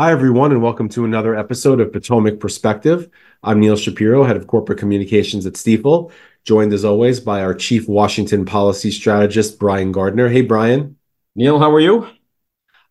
Hi, everyone, and welcome to another episode of Potomac Perspective. I'm Neil Shapiro, Head of Corporate Communications at Stifel, joined as always by our Chief Washington Policy Strategist, Brian Gardner. Hey, Brian. Neil, how are you?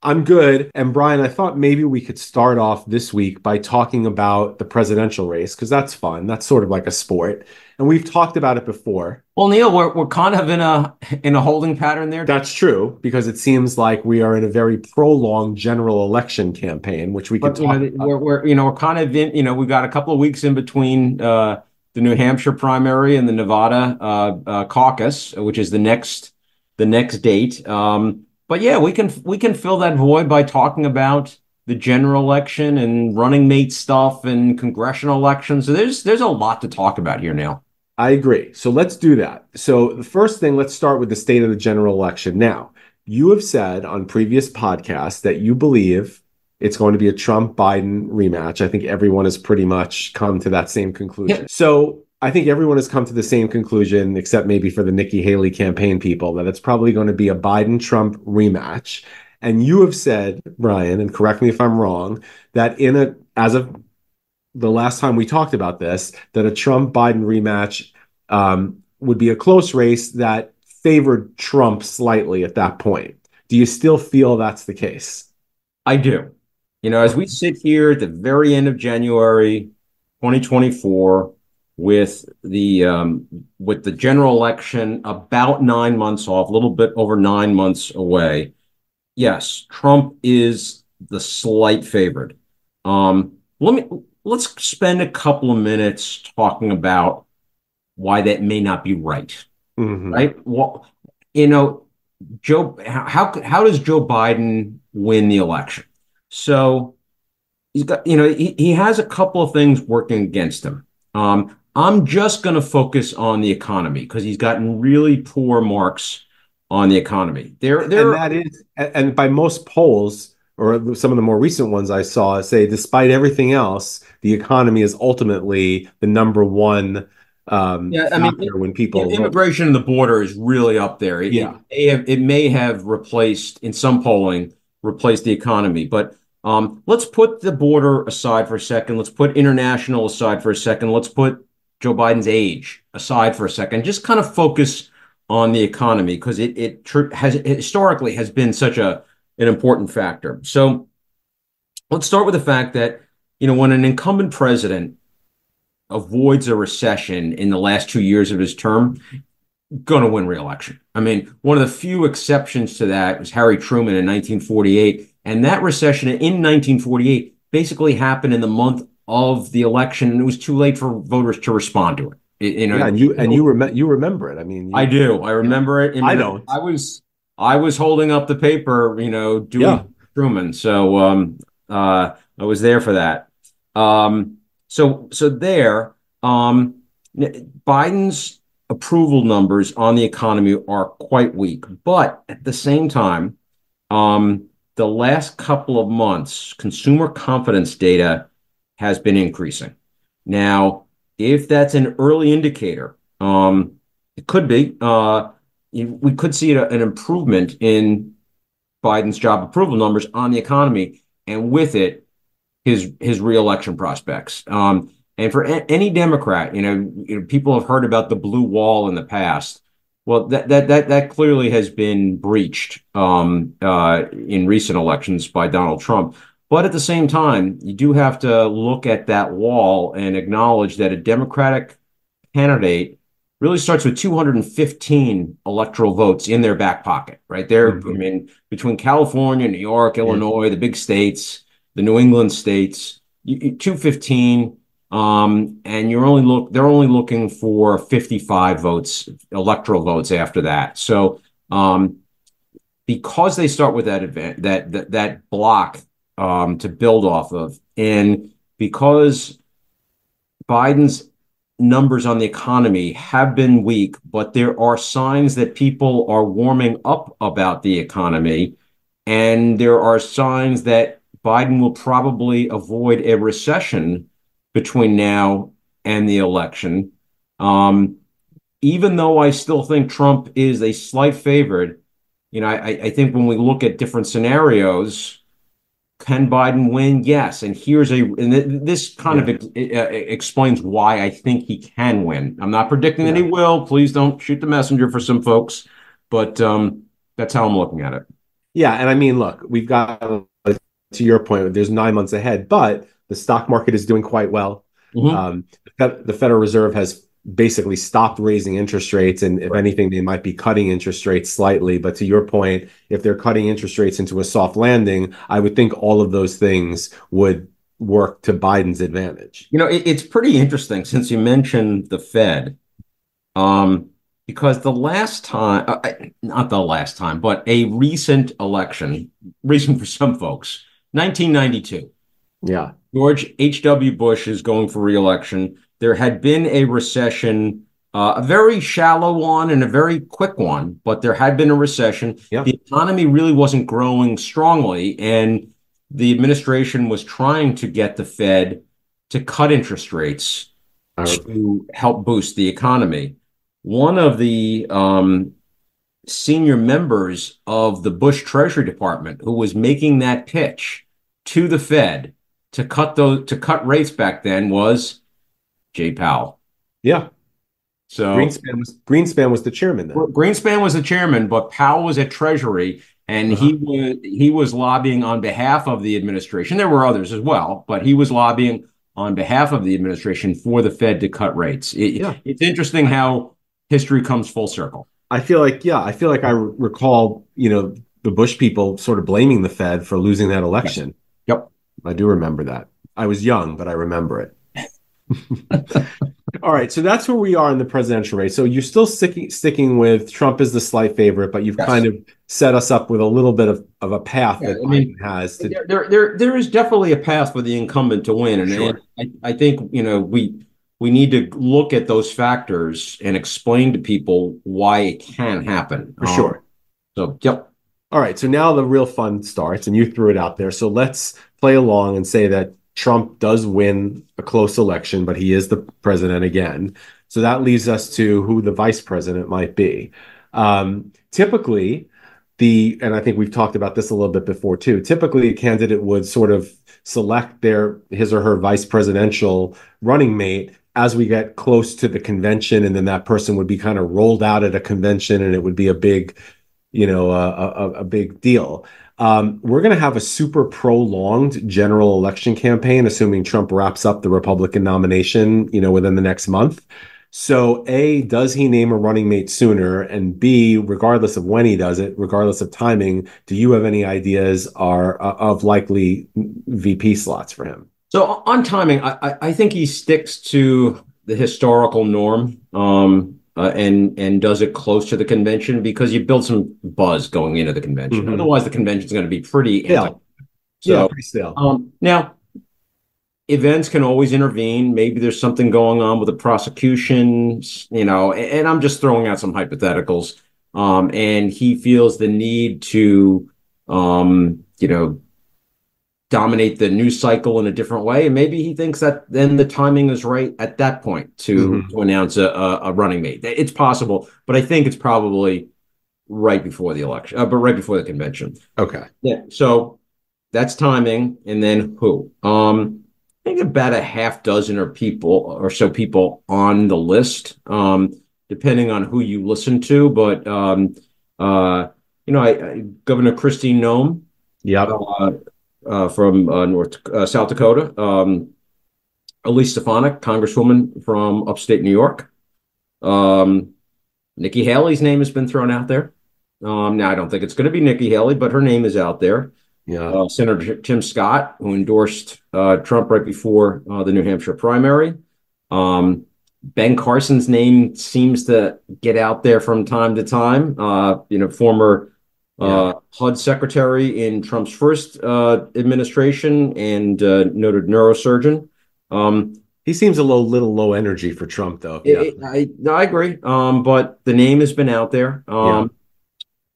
I'm good. And Brian, I thought maybe we could start off this week by talking about the presidential race, because that's fun. That's sort of like a sport and we've talked about it before. Well, Neil, we're we're kind of in a in a holding pattern there. That's true because it seems like we are in a very prolonged general election campaign, which we can talk. You know, we're, we're you know we're kind of in you know we've got a couple of weeks in between uh, the New Hampshire primary and the Nevada uh, uh, caucus, which is the next the next date. Um, but yeah, we can we can fill that void by talking about the general election and running mate stuff and congressional elections. So there's there's a lot to talk about here now. I agree. So let's do that. So the first thing, let's start with the state of the general election. Now, you have said on previous podcasts that you believe it's going to be a Trump Biden rematch. I think everyone has pretty much come to that same conclusion. Yeah. So I think everyone has come to the same conclusion, except maybe for the Nikki Haley campaign people, that it's probably going to be a Biden Trump rematch. And you have said, Brian, and correct me if I'm wrong, that in a as of the last time we talked about this that a Trump Biden rematch um, would be a close race that favored Trump slightly at that point. Do you still feel that's the case? I do. You know, as we sit here at the very end of January 2024 with the um, with the general election about nine months off, a little bit over nine months away, yes, Trump is the slight favorite. Um, let me let's spend a couple of minutes talking about why that may not be right. Mm-hmm. Right? Well, you know, Joe, how how does Joe Biden win the election? So he's got, you know, he, he has a couple of things working against him. Um, I'm just going to focus on the economy because he's gotten really poor marks on the economy. There, there, and that is, and by most polls, or some of the more recent ones I saw say, despite everything else, the economy is ultimately the number one um, yeah, I mean, when people immigration and the border is really up there. It, yeah, it, have, it, may have replaced in some polling replaced the economy, but um, let's put the border aside for a second. Let's put international aside for a second. Let's put Joe Biden's age aside for a second. Just kind of focus on the economy because it it tr- has historically has been such a an important factor. So let's start with the fact that, you know, when an incumbent president avoids a recession in the last two years of his term, going to win reelection. I mean, one of the few exceptions to that was Harry Truman in 1948. And that recession in 1948 basically happened in the month of the election, and it was too late for voters to respond to it. You know, yeah, and you and you remember you remember it. I mean, you, I do. I remember it. I don't. I was I was holding up the paper, you know, doing yeah. Truman. So um, uh, I was there for that. Um, so so there, um, Biden's approval numbers on the economy are quite weak, but at the same time, um, the last couple of months, consumer confidence data has been increasing. Now, if that's an early indicator, um, it could be. Uh, we could see an improvement in Biden's job approval numbers on the economy, and with it, his his reelection prospects. Um, and for a- any Democrat, you know, you know, people have heard about the blue wall in the past. Well, that that that that clearly has been breached um, uh, in recent elections by Donald Trump. But at the same time, you do have to look at that wall and acknowledge that a Democratic candidate really starts with 215 electoral votes in their back pocket, right there. Mm-hmm. I mean, between California, New York, Illinois, the big states, the New England states, 215. Um, and you're only look, they're only looking for 55 votes, electoral votes after that. So, um, because they start with that event, that, that, that block, um, to build off of, and because Biden's numbers on the economy have been weak, but there are signs that people are warming up about the economy. And there are signs that Biden will probably avoid a recession between now and the election. Um, even though I still think Trump is a slight favorite, you know, I, I think when we look at different scenarios, can Biden win? Yes. And here's a, and this kind yeah. of ex, explains why I think he can win. I'm not predicting yeah. that he will. Please don't shoot the messenger for some folks, but um, that's how I'm looking at it. Yeah. And I mean, look, we've got, to your point, there's nine months ahead, but the stock market is doing quite well. Mm-hmm. Um, the Federal Reserve has basically stopped raising interest rates and if right. anything they might be cutting interest rates slightly. But to your point if they're cutting interest rates into a soft landing i would think all of those things would work to biden's advantage. You know it, it's pretty interesting since you mentioned the fed um, because the last time uh, not the last time but a recent election recent for some folks 1992 yeah. George h.w bush is going for reelection there had been a recession, uh, a very shallow one and a very quick one, but there had been a recession. Yeah. The economy really wasn't growing strongly, and the administration was trying to get the Fed to cut interest rates to help boost the economy. One of the um, senior members of the Bush Treasury Department who was making that pitch to the Fed to cut those to cut rates back then was Jay Powell. Yeah. So Greenspan was Greenspan was the chairman then. Greenspan was the chairman, but Powell was at Treasury and uh-huh. he was he was lobbying on behalf of the administration. There were others as well, but he was lobbying on behalf of the administration for the Fed to cut rates. It, yeah. It's interesting how history comes full circle. I feel like yeah, I feel like I recall, you know, the Bush people sort of blaming the Fed for losing that election. Yep. I do remember that. I was young, but I remember it. All right, so that's where we are in the presidential race. So you're still sticking sticking with Trump as the slight favorite, but you've yes. kind of set us up with a little bit of, of a path yeah, that I mean, Biden has. To... There, there, there is definitely a path for the incumbent to win, and, sure. and I, I think you know we we need to look at those factors and explain to people why it can happen. For um, sure. So, yep. All right, so now the real fun starts, and you threw it out there. So let's play along and say that Trump does win a close election, but he is the president again. So that leads us to who the vice president might be. Um, typically, the and I think we've talked about this a little bit before too. Typically, a candidate would sort of select their his or her vice presidential running mate as we get close to the convention, and then that person would be kind of rolled out at a convention, and it would be a big, you know, a, a, a big deal. Um, we're going to have a super prolonged general election campaign, assuming Trump wraps up the Republican nomination, you know, within the next month. So, A, does he name a running mate sooner? And B, regardless of when he does it, regardless of timing, do you have any ideas are uh, of likely VP slots for him? So, on timing, I, I think he sticks to the historical norm. Um, uh, and and does it close to the convention because you build some buzz going into the convention. Mm-hmm. Otherwise, the convention is going to be pretty stale. So, yeah, pretty stale. Um, now, events can always intervene. Maybe there's something going on with the prosecution, you know. And, and I'm just throwing out some hypotheticals. Um, and he feels the need to, um, you know, dominate the news cycle in a different way. And maybe he thinks that then the timing is right at that point to, mm-hmm. to announce a, a, running mate. It's possible, but I think it's probably right before the election, uh, but right before the convention. Okay. Yeah. So that's timing. And then who? Um, I think about a half dozen or people or so people on the list, um, depending on who you listen to. But um, uh, you know, I, I, Governor Kristi Noem. Yeah. Uh, uh, from uh, North uh, South Dakota, um, Elise Stefanik, Congresswoman from upstate New York. Um, Nikki Haley's name has been thrown out there. Um, now I don't think it's going to be Nikki Haley, but her name is out there. Yeah. Uh, Senator Tim Scott, who endorsed uh, Trump right before uh, the New Hampshire primary. Um, ben Carson's name seems to get out there from time to time. you know, former uh, HUD secretary in Trump's first uh, administration and uh, noted neurosurgeon. Um, he seems a little, little low energy for Trump, though. Yeah. I, I agree. Um, but the name has been out there. Um,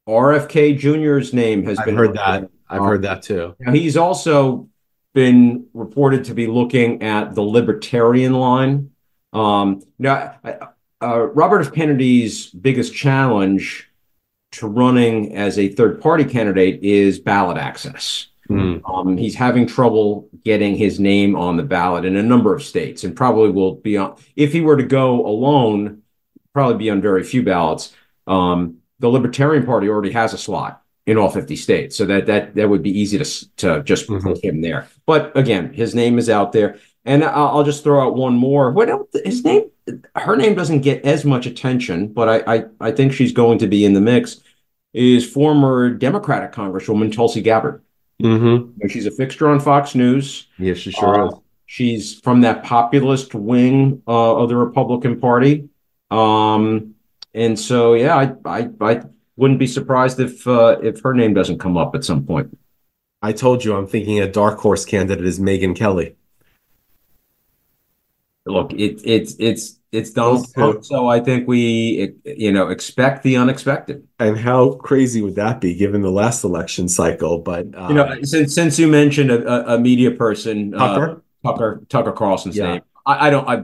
yeah. RFK Jr.'s name has I've been heard that. There. I've heard that too. He's also been reported to be looking at the libertarian line. Um, now, uh, Robert F. Kennedy's biggest challenge to running as a third party candidate is ballot access. Mm. Um, he's having trouble getting his name on the ballot in a number of states, and probably will be on. If he were to go alone, probably be on very few ballots. Um, the Libertarian Party already has a slot in all 50 states, so that that that would be easy to to just mm-hmm. put him there. But again, his name is out there, and I'll, I'll just throw out one more. What else? his name? Her name doesn't get as much attention, but I I, I think she's going to be in the mix. Is former Democratic Congresswoman Tulsi Gabbard. Mm-hmm. She's a fixture on Fox News. Yes, she sure uh, is. She's from that populist wing uh, of the Republican Party. Um, and so, yeah, I, I, I wouldn't be surprised if uh, if her name doesn't come up at some point. I told you I'm thinking a dark horse candidate is Megyn Kelly. Look, it, it's it's it's Donald Trump, so I think we you know expect the unexpected. And how crazy would that be, given the last election cycle? But uh, you know, since since you mentioned a, a media person, Tucker uh, Tucker Tucker Carlson's yeah. name, I, I don't I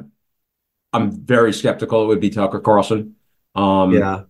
I'm very skeptical it would be Tucker Carlson. Um, yeah,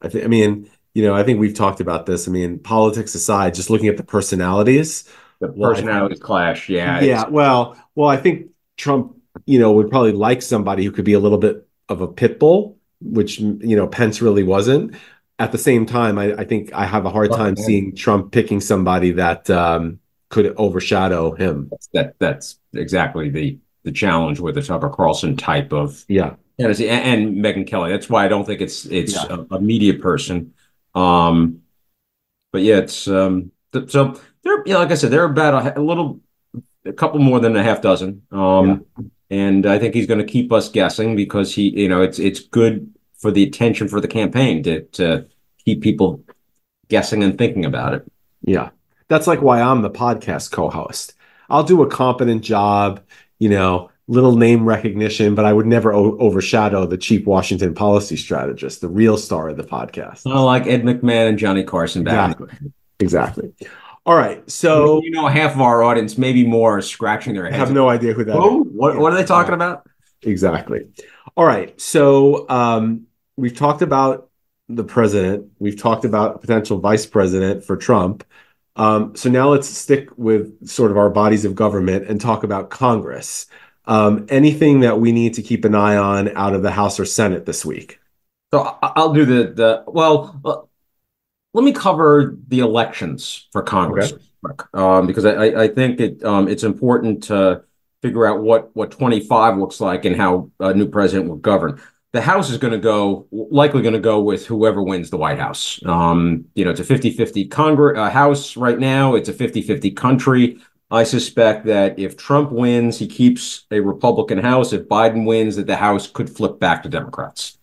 I think. I mean, you know, I think we've talked about this. I mean, politics aside, just looking at the personalities, the personalities well, clash. Yeah, yeah. Well, well, I think Trump, you know, would probably like somebody who could be a little bit of a pit bull, which you know Pence really wasn't. At the same time, I, I think I have a hard time seeing Trump picking somebody that um, could overshadow him. That that's exactly the the challenge with the Tucker Carlson type of yeah and, and Megyn Kelly. That's why I don't think it's it's yeah. a, a, media person. Um, but yeah, it's um, th- so they're yeah, like I said, they're about a, a, little, a couple more than a half dozen. Um, yeah. And I think he's going to keep us guessing because he, you know, it's it's good for the attention for the campaign to to keep people guessing and thinking about it. Yeah, that's like why I'm the podcast co-host. I'll do a competent job you know, little name recognition, but I would never o- overshadow the cheap Washington policy strategist, the real star of the podcast. Oh, like Ed McMahon and Johnny Carson back. Exactly. exactly. All right. So you know, half of our audience, maybe more, are scratching their heads. I have no idea who that oh, What, what are they talking about? Exactly. All right. So um, we've talked about the president. We've talked about potential vice president for Trump. Um, so now let's stick with sort of our bodies of government and talk about Congress. Um, anything that we need to keep an eye on out of the House or Senate this week? So I'll do the the well. Let me cover the elections for Congress okay. um, because I, I think it um, it's important to figure out what what 25 looks like and how a new president will govern the House is going to go likely going to go with whoever wins the White House. Um, you know, it's a 50-50 Congress uh, House right now. It's a 50-50 country. I suspect that if Trump wins, he keeps a Republican House. If Biden wins, that the House could flip back to Democrats.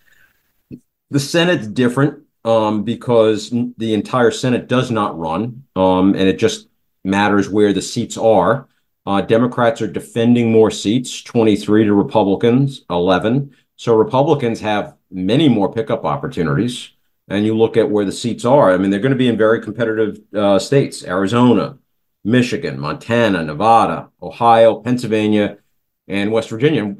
The Senate's different um, because the entire Senate does not run, um, and it just matters where the seats are. Uh, Democrats are defending more seats, 23 to Republicans, 11. So Republicans have many more pickup opportunities. And you look at where the seats are. I mean, they're going to be in very competitive uh, states Arizona, Michigan, Montana, Nevada, Ohio, Pennsylvania, and West Virginia.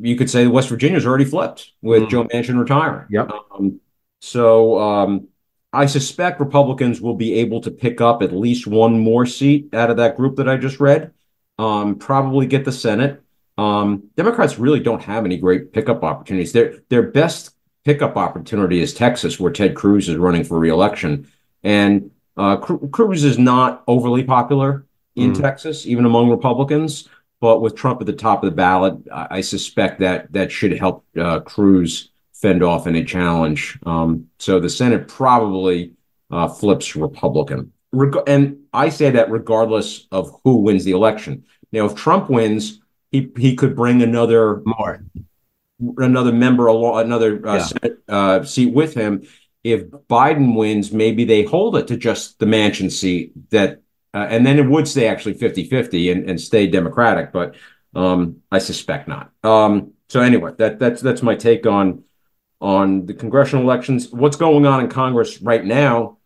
You could say West Virginia's already flipped with mm. Joe Manchin retiring. Yep. Um, so um, I suspect Republicans will be able to pick up at least one more seat out of that group that I just read. Um, probably get the Senate. Um, Democrats really don't have any great pickup opportunities. Their their best pickup opportunity is Texas, where Ted Cruz is running for reelection, and uh, Cruz is not overly popular in mm. Texas, even among Republicans. But with Trump at the top of the ballot, I, I suspect that that should help uh, Cruz fend off any challenge. Um, so the Senate probably uh, flips Republican. Reg- and I say that regardless of who wins the election. Now, if Trump wins, he he could bring another more another member along another uh, yeah. Senate, uh, seat with him. If Biden wins, maybe they hold it to just the Manchin seat that, uh, and then it would stay actually 50-50 and, and stay Democratic. But um, I suspect not. Um, so anyway, that that's that's my take on on the congressional elections. What's going on in Congress right now?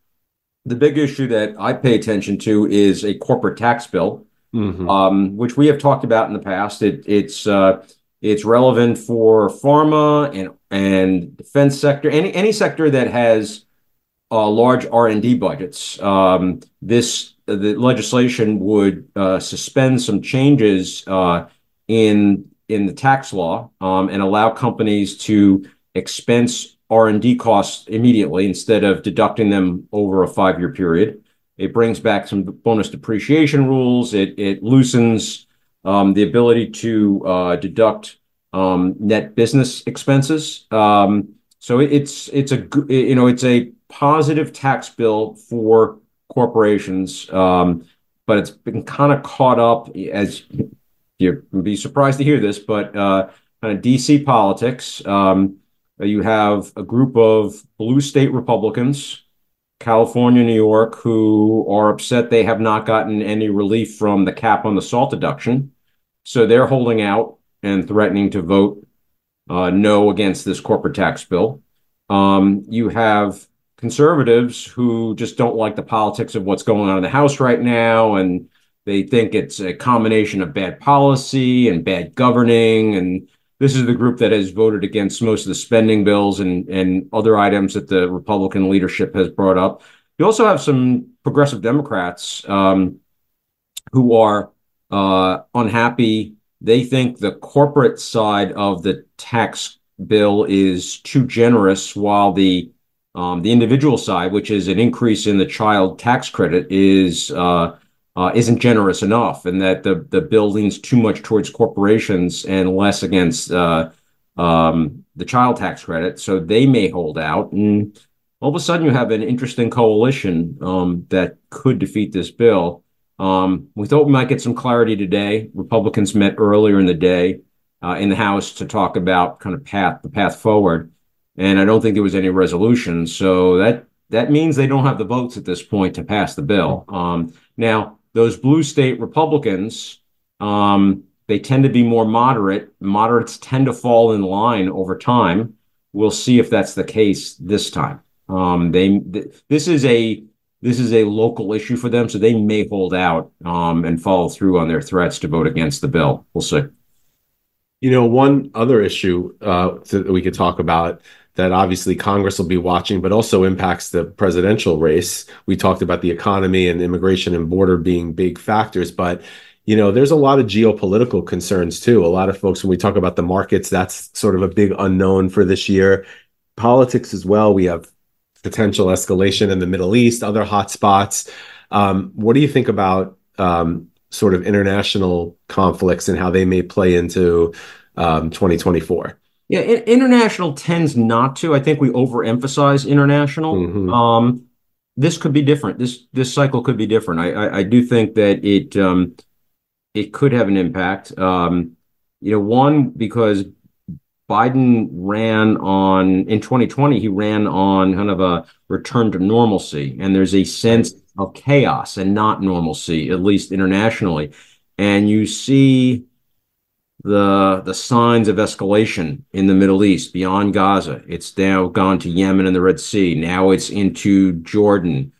The big issue that I pay attention to is a corporate tax bill mm-hmm. um, which we have talked about in the past. It, it's uh, it's relevant for pharma and and defense sector, any any sector that has uh, large R and D budgets. Um, this the legislation would uh, suspend some changes uh, in in the tax law um, and allow companies to expense R&D costs immediately instead of deducting them over a five-year period. It brings back some bonus depreciation rules. It loosens um, the ability to uh, deduct um, net business expenses. Um, so it's a positive tax bill for corporations, but it's been kind of caught up as you would be surprised to hear this, but uh, kind of DC politics. Um, you have a group of blue state Republicans, California, New York, who are upset they have not gotten any relief from the cap on the SALT deduction. So they're holding out and threatening to vote uh, no against this corporate tax bill. Um, you have conservatives who just don't like the politics of what's going on in the House right now, and they think it's a combination of bad policy and bad governing. And this is the group that has voted against most of the spending bills and, and other items that the Republican leadership has brought up. You also have some progressive Democrats um, who are uh, unhappy. They think the corporate side of the tax bill is too generous, while the um, the individual side, which is an increase in the child tax credit, is uh, uh, isn't generous enough, and that the the bill leans too much towards corporations and less against uh, um, the child tax credit. So they may hold out, and all of a sudden you have an interesting coalition um, that could defeat this bill. Um, we thought we might get some clarity today. Republicans met earlier in the day uh, in the House to talk about kind of path the path forward and I don't think there was any resolution. So that that means they don't have the votes at this point to pass the bill. Um, now, those blue state Republicans, um, they tend to be more moderate. Moderates tend to fall in line over time. We'll see if that's the case this time. Um, they th- this is a this is a local issue for them, so they may hold out um, and follow through on their threats to vote against the bill. We'll see. You know, one other issue uh, that we could talk about that obviously Congress will be watching, but also impacts the presidential race. We talked about the economy and immigration and border being big factors, but you know, there's a lot of geopolitical concerns too. A lot of folks, when we talk about the markets, that's sort of a big unknown for this year. Politics as well. We have potential escalation in the Middle East, other hotspots. Um, what do you think about um, sort of international conflicts and how they may play into um, 2024? Yeah, international tends not to. I think we overemphasize international. Mm-hmm. Um, this could be different. This this cycle could be different. I I, I do think that it um, it could have an impact. Um, you know, one because Biden ran on in 2020. He ran on kind of a return to normalcy, and there's a sense of chaos and not normalcy, at least internationally. And you see the the signs of escalation in the Middle East beyond Gaza. It's now gone to Yemen and the Red Sea. Now it's into Jordan,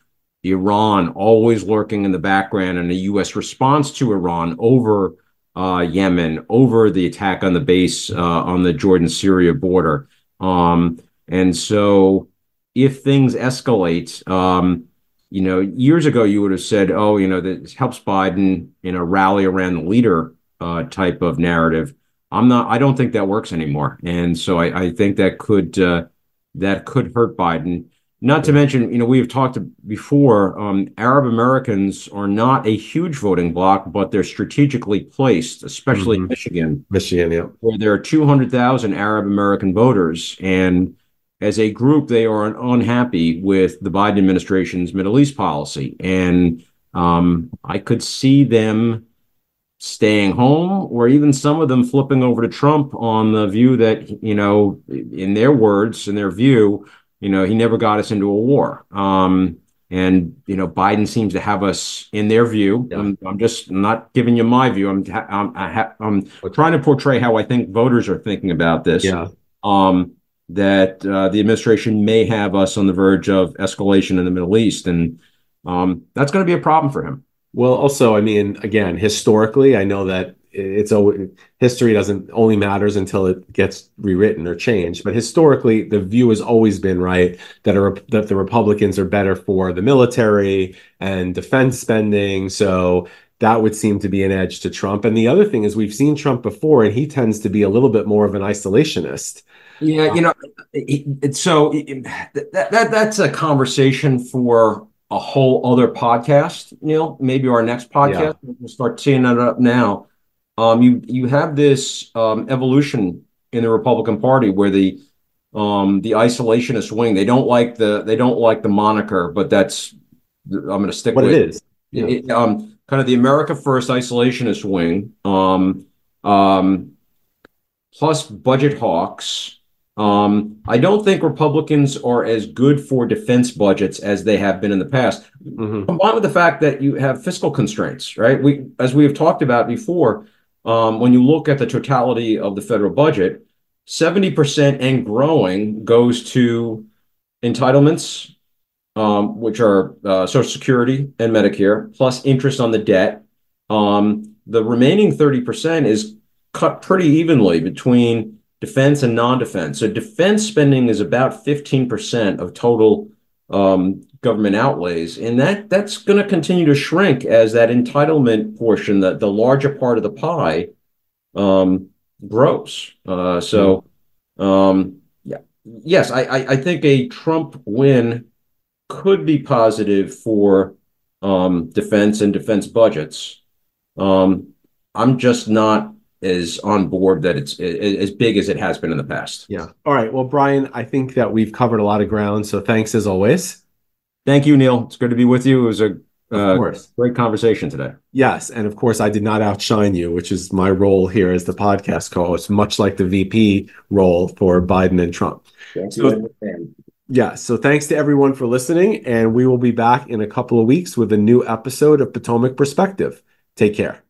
Iran, always lurking in the background, and a U.S. response to Iran over uh, Yemen, over the attack on the base uh, on the Jordan-Syria border. Um, and so, if things escalate, um, you know, years ago you would have said, "Oh, you know, this helps Biden, you know, rally around the leader." Uh, type of narrative. I'm not. I don't think that works anymore, and so I, I think that could uh, that could hurt Biden. Not to mention, you know, we have talked before. Um, Arab Americans are not a huge voting bloc, but they're strategically placed, especially mm-hmm. Michigan. Michigan, yeah, where there are 200,000 Arab American voters, and as a group, they are unhappy with the Biden administration's Middle East policy, and um, I could see them staying home, or even some of them flipping over to Trump on the view that, you know, in their words, in their view, you know, he never got us into a war. Um, and you know, Biden seems to have us in their view. Yeah. I'm, I'm, just not giving you my view. I'm I'm, I am trying to portray how I think voters are thinking about this. Yeah. Um, that uh, the administration may have us on the verge of escalation in the Middle East, and um, that's going to be a problem for him. Well, also, I mean, again, historically, I know that it's always history doesn't only matters until it gets rewritten or changed. But historically, the view has always been right that a, that the Republicans are better for the military and defense spending. So that would seem to be an edge to Trump. And the other thing is we've seen Trump before, and he tends to be a little bit more of an isolationist. Yeah, you know, so that, that that's a conversation for a whole other podcast, Neil. Maybe our next podcast. Yeah. We'll start seeing that up now. Um, you you have this um, evolution in the Republican Party where the um, the isolationist wing they don't like the they don't like the moniker, but that's I'm going to stick what with it is. Yeah. It, um, kind of the America First isolationist wing, um, um, plus budget hawks. Um, I don't think Republicans are as good for defense budgets as they have been in the past. Mm-hmm. Combined with the fact that you have fiscal constraints, right? We, as we have talked about before, um, when you look at the totality of the federal budget, 70% and growing goes to entitlements, um, which are uh, Social Security and Medicare, plus interest on the debt. Um, the remaining 30% is cut pretty evenly between defense and non-defense. So defense spending is about 15% of total um, government outlays, and that that's going to continue to shrink as that entitlement portion, the the larger part of the pie, um, grows. Uh, so, um, yeah, yes, I, I, I think a Trump win could be positive for um, defense and defense budgets. Um, I'm just not is on board that it's as big as it has been in the past. Yeah. All right. Well, Brian, I think that we've covered a lot of ground. So thanks as always. Thank you, Neil. It's good to be with you. It was a uh, great conversation today. Yes. And of course, I did not outshine you, which is my role here as the podcast co host, much like the VP role for Biden and Trump. Thank so, yeah. So thanks to everyone for listening. And we will be back in a couple of weeks with a new episode of Potomac Perspective. Take care.